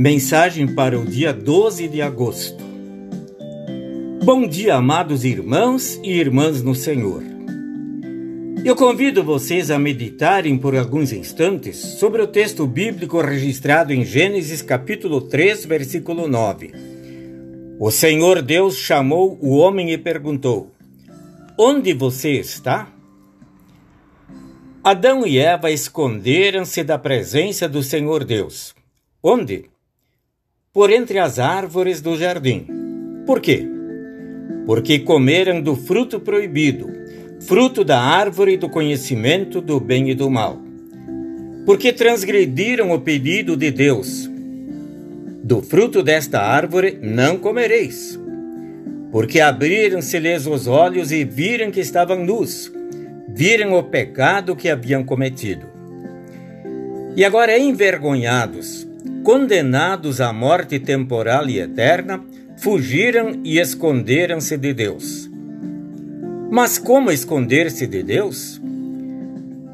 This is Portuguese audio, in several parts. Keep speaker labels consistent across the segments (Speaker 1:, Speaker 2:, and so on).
Speaker 1: Mensagem para o dia 12 de agosto. Bom dia, amados irmãos e irmãs no Senhor. Eu convido vocês a meditarem por alguns instantes sobre o texto bíblico registrado em Gênesis capítulo 3, versículo 9. O Senhor Deus chamou o homem e perguntou: Onde você está? Adão e Eva esconderam-se da presença do Senhor Deus. Onde? Por entre as árvores do jardim. Por quê? Porque comeram do fruto proibido, fruto da árvore do conhecimento do bem e do mal. Porque transgrediram o pedido de Deus. Do fruto desta árvore não comereis. Porque abriram-se-lhes os olhos e viram que estavam nus viram o pecado que haviam cometido. E agora, envergonhados, condenados à morte temporal e eterna, fugiram e esconderam-se de Deus. Mas como esconder-se de Deus?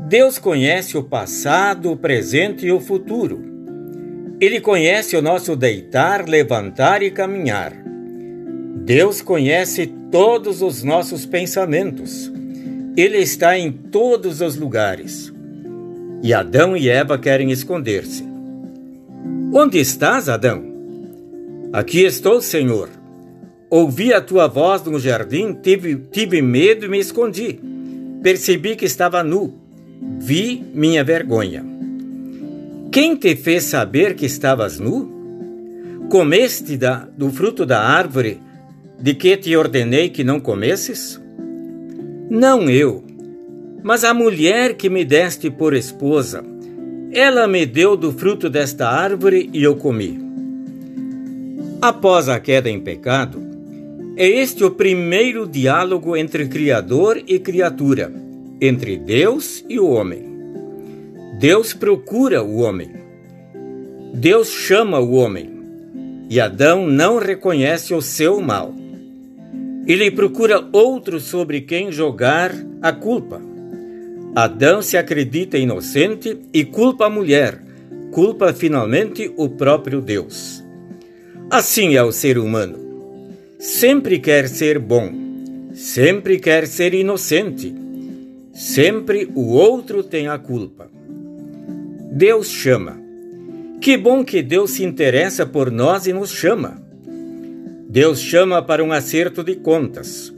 Speaker 1: Deus conhece o passado, o presente e o futuro. Ele conhece o nosso deitar, levantar e caminhar. Deus conhece todos os nossos pensamentos. Ele está em todos os lugares. E Adão e Eva querem esconder-se. Onde estás, Adão? Aqui estou, Senhor. Ouvi a tua voz no jardim, tive, tive medo e me escondi. Percebi que estava nu. Vi minha vergonha. Quem te fez saber que estavas nu? Comeste da, do fruto da árvore de que te ordenei que não comesses? Não eu, mas a mulher que me deste por esposa. Ela me deu do fruto desta árvore e eu comi. Após a queda em pecado, é este o primeiro diálogo entre Criador e criatura, entre Deus e o homem. Deus procura o homem. Deus chama o homem. E Adão não reconhece o seu mal. Ele procura outro sobre quem jogar a culpa. Adão se acredita inocente e culpa a mulher, culpa finalmente o próprio Deus. Assim é o ser humano. Sempre quer ser bom, sempre quer ser inocente, sempre o outro tem a culpa. Deus chama. Que bom que Deus se interessa por nós e nos chama. Deus chama para um acerto de contas.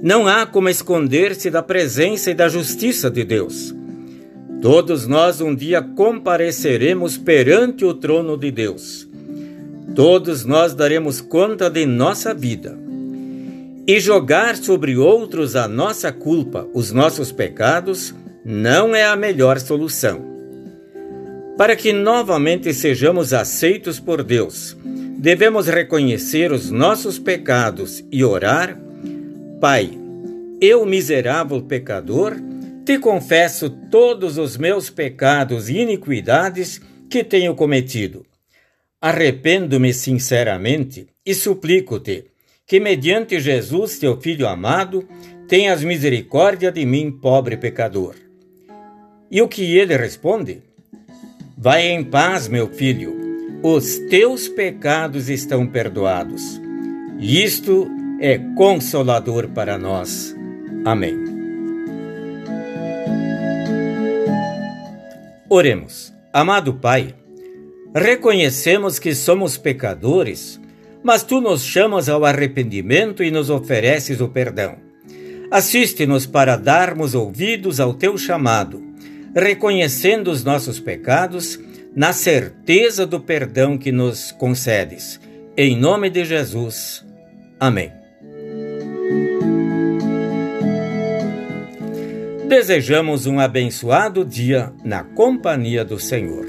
Speaker 1: Não há como esconder-se da presença e da justiça de Deus. Todos nós um dia compareceremos perante o trono de Deus. Todos nós daremos conta de nossa vida. E jogar sobre outros a nossa culpa, os nossos pecados, não é a melhor solução. Para que novamente sejamos aceitos por Deus, devemos reconhecer os nossos pecados e orar: Pai, eu, miserável pecador, te confesso todos os meus pecados e iniquidades que tenho cometido. Arrependo-me sinceramente e suplico-te que, mediante Jesus, teu Filho amado, tenhas misericórdia de mim, pobre pecador. E o que ele responde? Vai em paz, meu filho os teus pecados estão perdoados. Isto é consolador para nós. Amém. Oremos. Amado Pai, reconhecemos que somos pecadores, mas tu nos chamas ao arrependimento e nos ofereces o perdão. Assiste-nos para darmos ouvidos ao teu chamado, reconhecendo os nossos pecados na certeza do perdão que nos concedes. Em nome de Jesus. Amém. Desejamos um abençoado dia na companhia do Senhor.